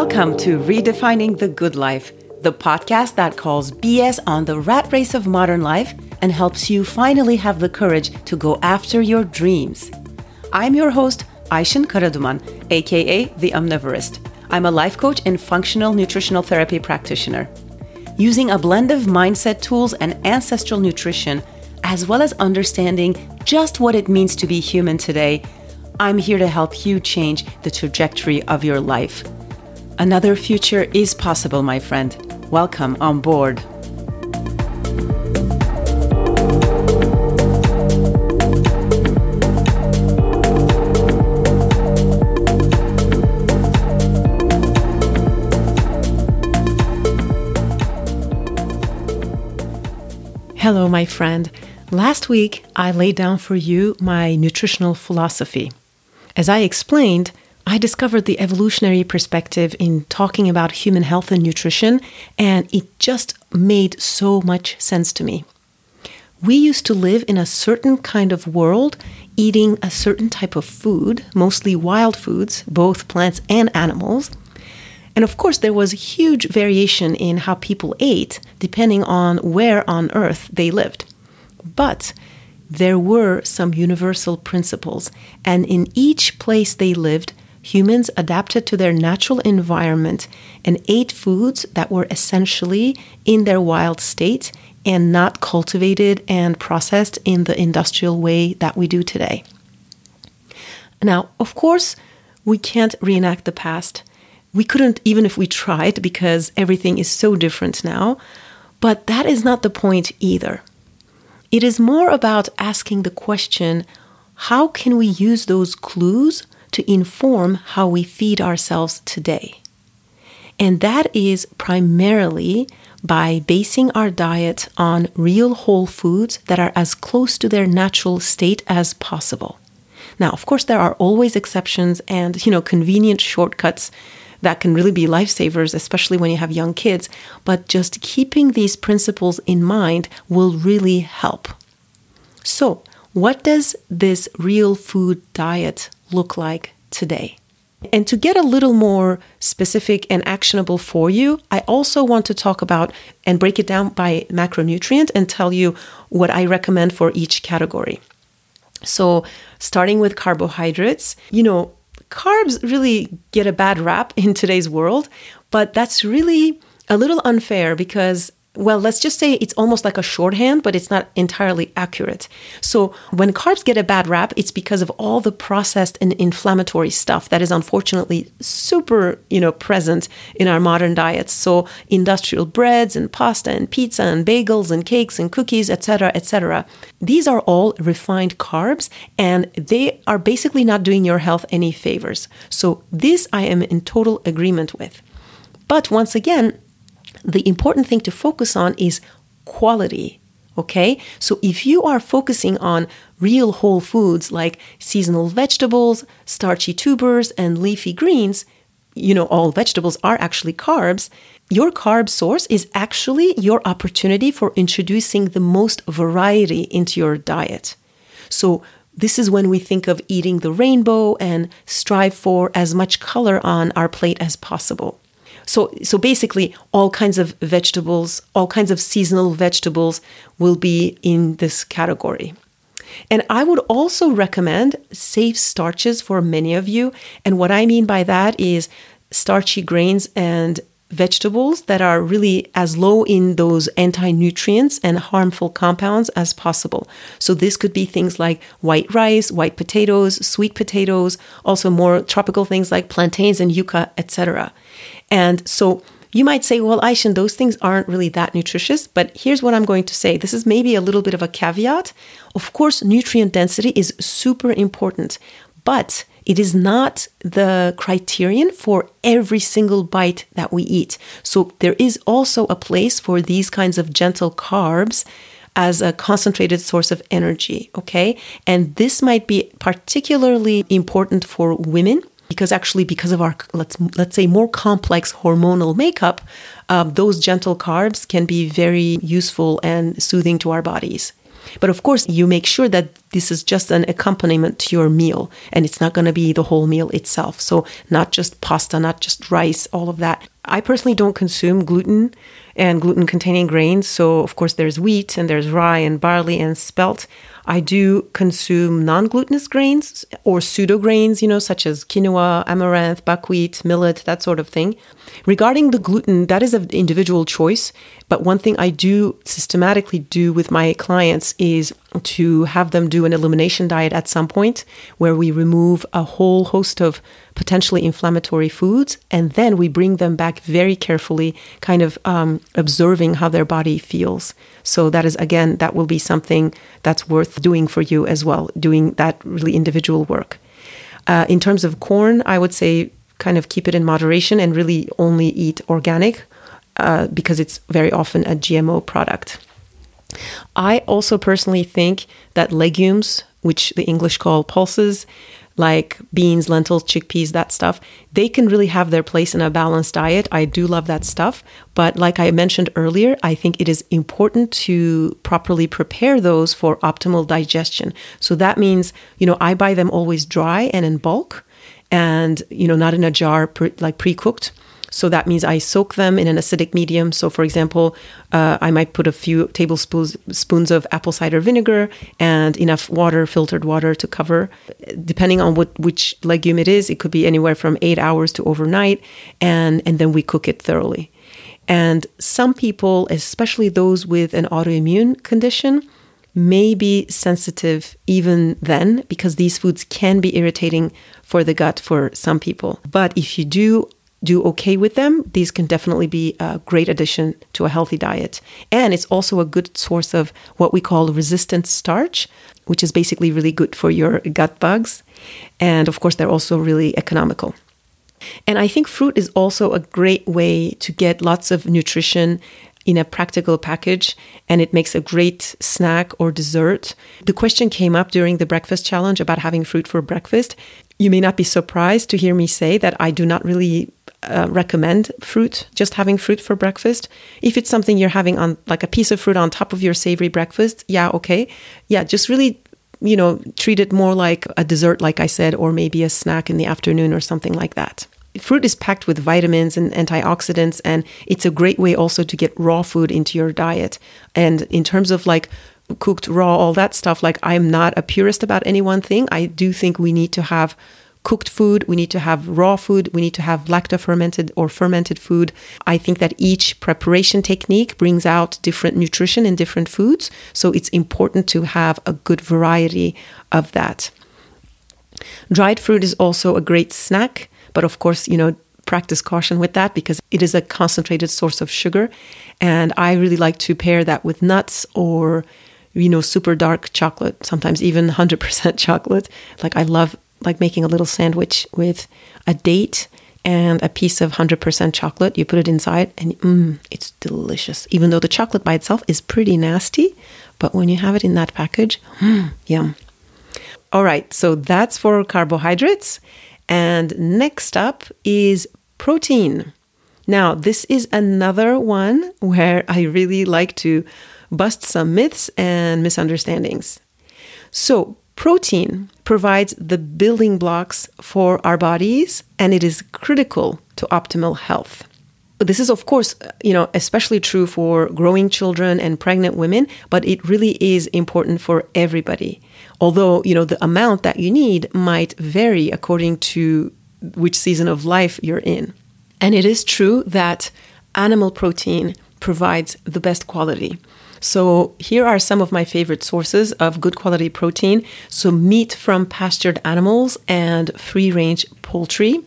Welcome to Redefining the Good Life, the podcast that calls BS on the rat race of modern life and helps you finally have the courage to go after your dreams. I'm your host, Ayşin Karaduman, aka The Omnivorist. I'm a life coach and functional nutritional therapy practitioner. Using a blend of mindset tools and ancestral nutrition, as well as understanding just what it means to be human today, I'm here to help you change the trajectory of your life. Another future is possible, my friend. Welcome on board. Hello, my friend. Last week, I laid down for you my nutritional philosophy. As I explained, I discovered the evolutionary perspective in talking about human health and nutrition, and it just made so much sense to me. We used to live in a certain kind of world, eating a certain type of food, mostly wild foods, both plants and animals. And of course, there was huge variation in how people ate depending on where on earth they lived. But there were some universal principles, and in each place they lived, humans adapted to their natural environment and ate foods that were essentially in their wild state and not cultivated and processed in the industrial way that we do today. Now, of course, we can't reenact the past. We couldn't even if we tried because everything is so different now. But that is not the point either. It is more about asking the question how can we use those clues to inform how we feed ourselves today. And that is primarily by basing our diet on real whole foods that are as close to their natural state as possible. Now, of course, there are always exceptions and, you know, convenient shortcuts that can really be lifesavers, especially when you have young kids. But just keeping these principles in mind will really help. So, what does this real food diet look like today? And to get a little more specific and actionable for you, I also want to talk about and break it down by macronutrient and tell you what I recommend for each category. So, starting with carbohydrates, you know, carbs really get a bad rap in today's world, but that's really a little unfair because well, let's just say it's almost like a shorthand, but it's not entirely accurate. So when carbs get a bad rap, it's because of all the processed and inflammatory stuff that is unfortunately super, you know, present in our modern diets. So industrial breads and pasta and pizza and bagels and cakes and cookies, etc., etc. These are all refined carbs and they are basically not doing your health any favors. So this I am in total agreement with. But once again, the important thing to focus on is quality. Okay, so if you are focusing on real whole foods like seasonal vegetables, starchy tubers, and leafy greens, you know, all vegetables are actually carbs. Your carb source is actually your opportunity for introducing the most variety into your diet. So, this is when we think of eating the rainbow and strive for as much color on our plate as possible. So, so basically, all kinds of vegetables, all kinds of seasonal vegetables will be in this category. And I would also recommend safe starches for many of you. And what I mean by that is starchy grains and vegetables that are really as low in those anti nutrients and harmful compounds as possible. So, this could be things like white rice, white potatoes, sweet potatoes, also more tropical things like plantains and yucca, etc. And so you might say, well, Ayşin, those things aren't really that nutritious, but here's what I'm going to say. This is maybe a little bit of a caveat. Of course, nutrient density is super important, but it is not the criterion for every single bite that we eat. So there is also a place for these kinds of gentle carbs as a concentrated source of energy, okay? And this might be particularly important for women because actually because of our let's let's say more complex hormonal makeup um, those gentle carbs can be very useful and soothing to our bodies. But of course you make sure that this is just an accompaniment to your meal and it's not going to be the whole meal itself. So, not just pasta, not just rice, all of that. I personally don't consume gluten and gluten containing grains. So, of course, there's wheat and there's rye and barley and spelt. I do consume non glutinous grains or pseudo grains, you know, such as quinoa, amaranth, buckwheat, millet, that sort of thing. Regarding the gluten, that is an individual choice. But one thing I do systematically do with my clients is to have them do an elimination diet at some point where we remove a whole host of potentially inflammatory foods and then we bring them back very carefully, kind of um, observing how their body feels. So, that is again, that will be something that's worth doing for you as well, doing that really individual work. Uh, in terms of corn, I would say kind of keep it in moderation and really only eat organic uh, because it's very often a GMO product. I also personally think that legumes, which the English call pulses, like beans, lentils, chickpeas, that stuff, they can really have their place in a balanced diet. I do love that stuff. But like I mentioned earlier, I think it is important to properly prepare those for optimal digestion. So that means, you know, I buy them always dry and in bulk and, you know, not in a jar, pre- like pre cooked. So that means I soak them in an acidic medium. So, for example, uh, I might put a few tablespoons spoons of apple cider vinegar and enough water, filtered water, to cover. Depending on what which legume it is, it could be anywhere from eight hours to overnight, and and then we cook it thoroughly. And some people, especially those with an autoimmune condition, may be sensitive even then because these foods can be irritating for the gut for some people. But if you do do okay with them, these can definitely be a great addition to a healthy diet. And it's also a good source of what we call resistant starch, which is basically really good for your gut bugs. And of course, they're also really economical. And I think fruit is also a great way to get lots of nutrition in a practical package and it makes a great snack or dessert. The question came up during the breakfast challenge about having fruit for breakfast. You may not be surprised to hear me say that I do not really uh, recommend fruit, just having fruit for breakfast. If it's something you're having on like a piece of fruit on top of your savory breakfast, yeah, okay. Yeah, just really, you know, treat it more like a dessert, like I said, or maybe a snack in the afternoon or something like that. Fruit is packed with vitamins and antioxidants, and it's a great way also to get raw food into your diet. And in terms of like cooked raw, all that stuff, like I'm not a purist about any one thing. I do think we need to have cooked food, we need to have raw food, we need to have lacto fermented or fermented food. I think that each preparation technique brings out different nutrition in different foods. So it's important to have a good variety of that. Dried fruit is also a great snack, but of course, you know, practice caution with that because it is a concentrated source of sugar. And I really like to pair that with nuts or you know, super dark chocolate, sometimes even 100% chocolate. Like I love like making a little sandwich with a date and a piece of 100% chocolate. You put it inside and mm, it's delicious. Even though the chocolate by itself is pretty nasty, but when you have it in that package, mm, yum. All right, so that's for carbohydrates. And next up is protein. Now, this is another one where I really like to bust some myths and misunderstandings. So, Protein provides the building blocks for our bodies and it is critical to optimal health. This is, of course, you know, especially true for growing children and pregnant women, but it really is important for everybody. Although, you know, the amount that you need might vary according to which season of life you're in. And it is true that animal protein provides the best quality. So, here are some of my favorite sources of good quality protein. So, meat from pastured animals and free range poultry.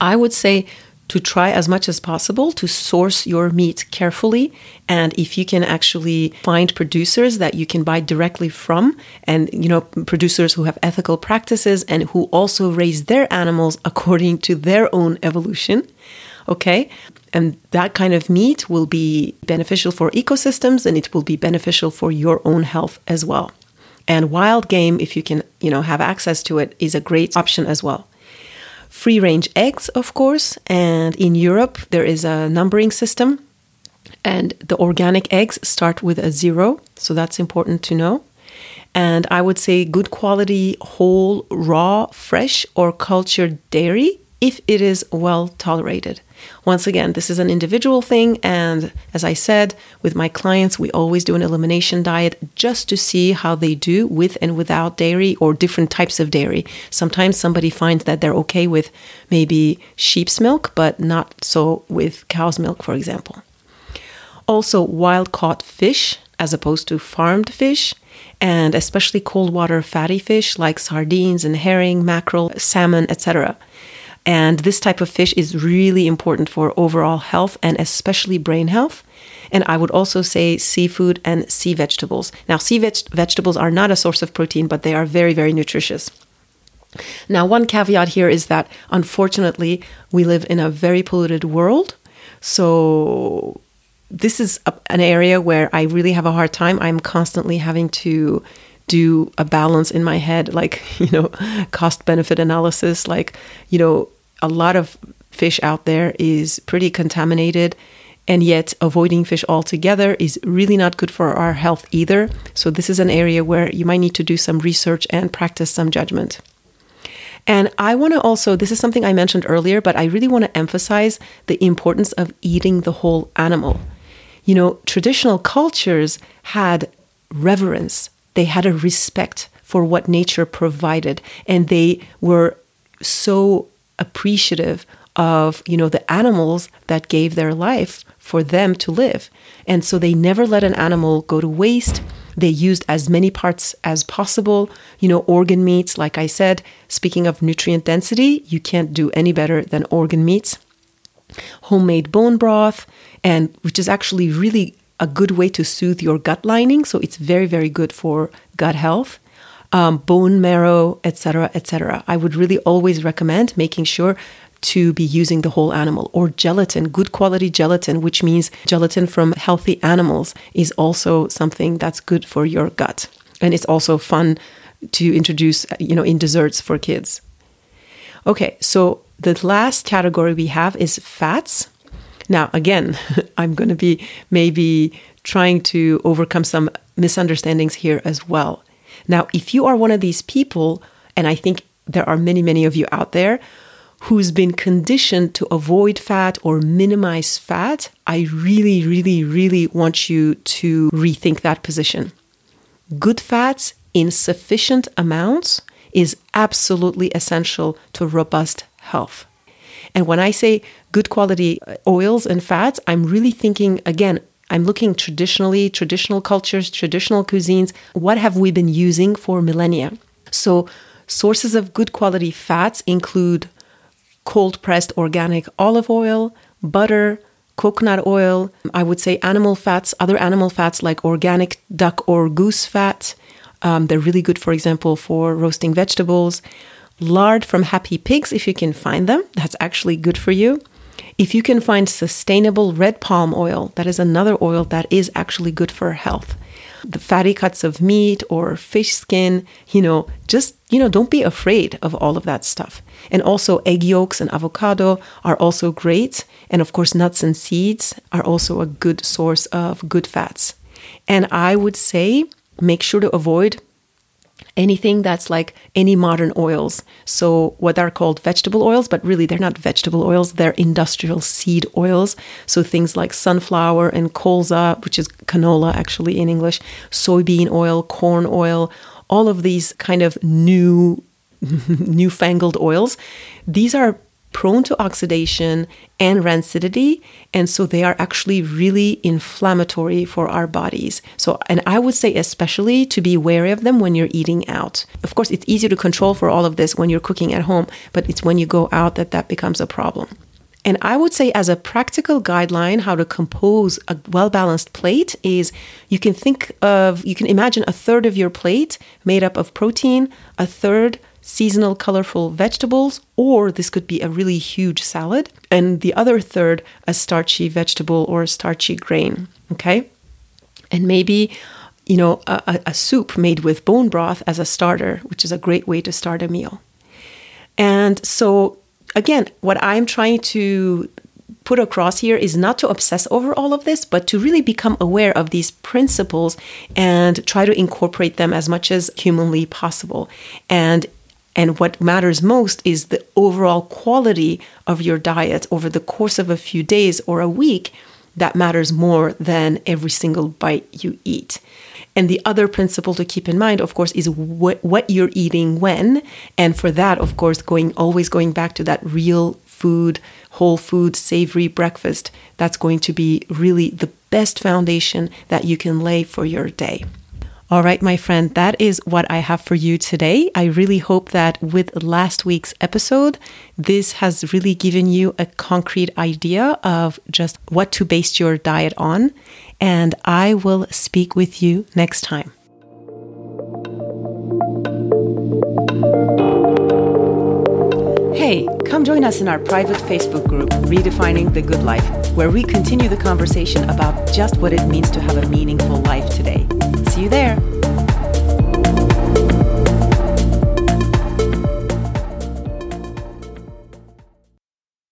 I would say to try as much as possible to source your meat carefully. And if you can actually find producers that you can buy directly from, and you know, producers who have ethical practices and who also raise their animals according to their own evolution. Okay. And that kind of meat will be beneficial for ecosystems and it will be beneficial for your own health as well. And wild game, if you can, you know, have access to it, is a great option as well. Free range eggs, of course, and in Europe there is a numbering system, and the organic eggs start with a zero, so that's important to know. And I would say good quality, whole, raw, fresh, or cultured dairy if it is well tolerated. Once again, this is an individual thing. And as I said, with my clients, we always do an elimination diet just to see how they do with and without dairy or different types of dairy. Sometimes somebody finds that they're okay with maybe sheep's milk, but not so with cow's milk, for example. Also, wild caught fish as opposed to farmed fish, and especially cold water fatty fish like sardines and herring, mackerel, salmon, etc. And this type of fish is really important for overall health and especially brain health. And I would also say seafood and sea vegetables. Now, sea veg- vegetables are not a source of protein, but they are very, very nutritious. Now, one caveat here is that unfortunately, we live in a very polluted world. So, this is a, an area where I really have a hard time. I'm constantly having to do a balance in my head, like, you know, cost benefit analysis. Like, you know, a lot of fish out there is pretty contaminated. And yet, avoiding fish altogether is really not good for our health either. So, this is an area where you might need to do some research and practice some judgment. And I want to also, this is something I mentioned earlier, but I really want to emphasize the importance of eating the whole animal. You know, traditional cultures had reverence they had a respect for what nature provided, and they were so appreciative of you know the animals that gave their life for them to live. And so they never let an animal go to waste. They used as many parts as possible you know organ meats like i said. Speaking of nutrient density you can't do any better than organ meats. Homemade bone broth and which is actually really a good way to soothe your gut lining. So it's very, very good for gut health, um, bone marrow, etc., etc. I would really always recommend making sure to be using the whole animal or gelatin, good quality gelatin, which means gelatin from healthy animals is also something that's good for your gut. And it's also fun to introduce, you know, in desserts for kids. Okay, so the last category we have is fats. Now, again, I'm going to be maybe trying to overcome some misunderstandings here as well. Now, if you are one of these people, and I think there are many, many of you out there who's been conditioned to avoid fat or minimize fat, I really, really, really want you to rethink that position. Good fats in sufficient amounts is absolutely essential to robust health. And when I say good quality uh, oils and fats, I'm really thinking again, I'm looking traditionally, traditional cultures, traditional cuisines. What have we been using for millennia? So, sources of good quality fats include cold pressed organic olive oil, butter, coconut oil. I would say animal fats, other animal fats like organic duck or goose fat. Um, they're really good, for example, for roasting vegetables lard from happy pigs if you can find them. That's actually good for you. If you can find sustainable red palm oil, that is another oil that is actually good for health. The fatty cuts of meat or fish skin, you know, just, you know, don't be afraid of all of that stuff. And also, egg yolks and avocado are also great. And of course, nuts and seeds are also a good source of good fats. And I would say make sure to avoid anything that's like any modern oils. So, what are called vegetable oils, but really they're not vegetable oils, they're industrial seed oils. So, things like sunflower and colza, which is canola actually in English, soybean oil, corn oil, all of these kind of new newfangled oils. These are prone to oxidation and rancidity. And so they are actually really inflammatory for our bodies. So, and I would say, especially to be wary of them when you're eating out. Of course, it's easier to control for all of this when you're cooking at home, but it's when you go out that that becomes a problem. And I would say, as a practical guideline, how to compose a well balanced plate is you can think of, you can imagine a third of your plate made up of protein, a third seasonal colorful vegetables, or this could be a really huge salad, and the other third, a starchy vegetable or a starchy grain. Okay. And maybe, you know, a, a soup made with bone broth as a starter, which is a great way to start a meal. And so, again, what I'm trying to put across here is not to obsess over all of this, but to really become aware of these principles and try to incorporate them as much as humanly possible. And and what matters most is the overall quality of your diet over the course of a few days or a week. That matters more than every single bite you eat. And the other principle to keep in mind, of course, is what, what you're eating when. And for that, of course, going always going back to that real food, whole food, savory breakfast, that's going to be really the best foundation that you can lay for your day. All right, my friend, that is what I have for you today. I really hope that with last week's episode, this has really given you a concrete idea of just what to base your diet on and I will speak with you next time. Hey, come join us in our private Facebook group, Redefining the Good Life, where we continue the conversation about just what it means to have a meaningful life today. See you there.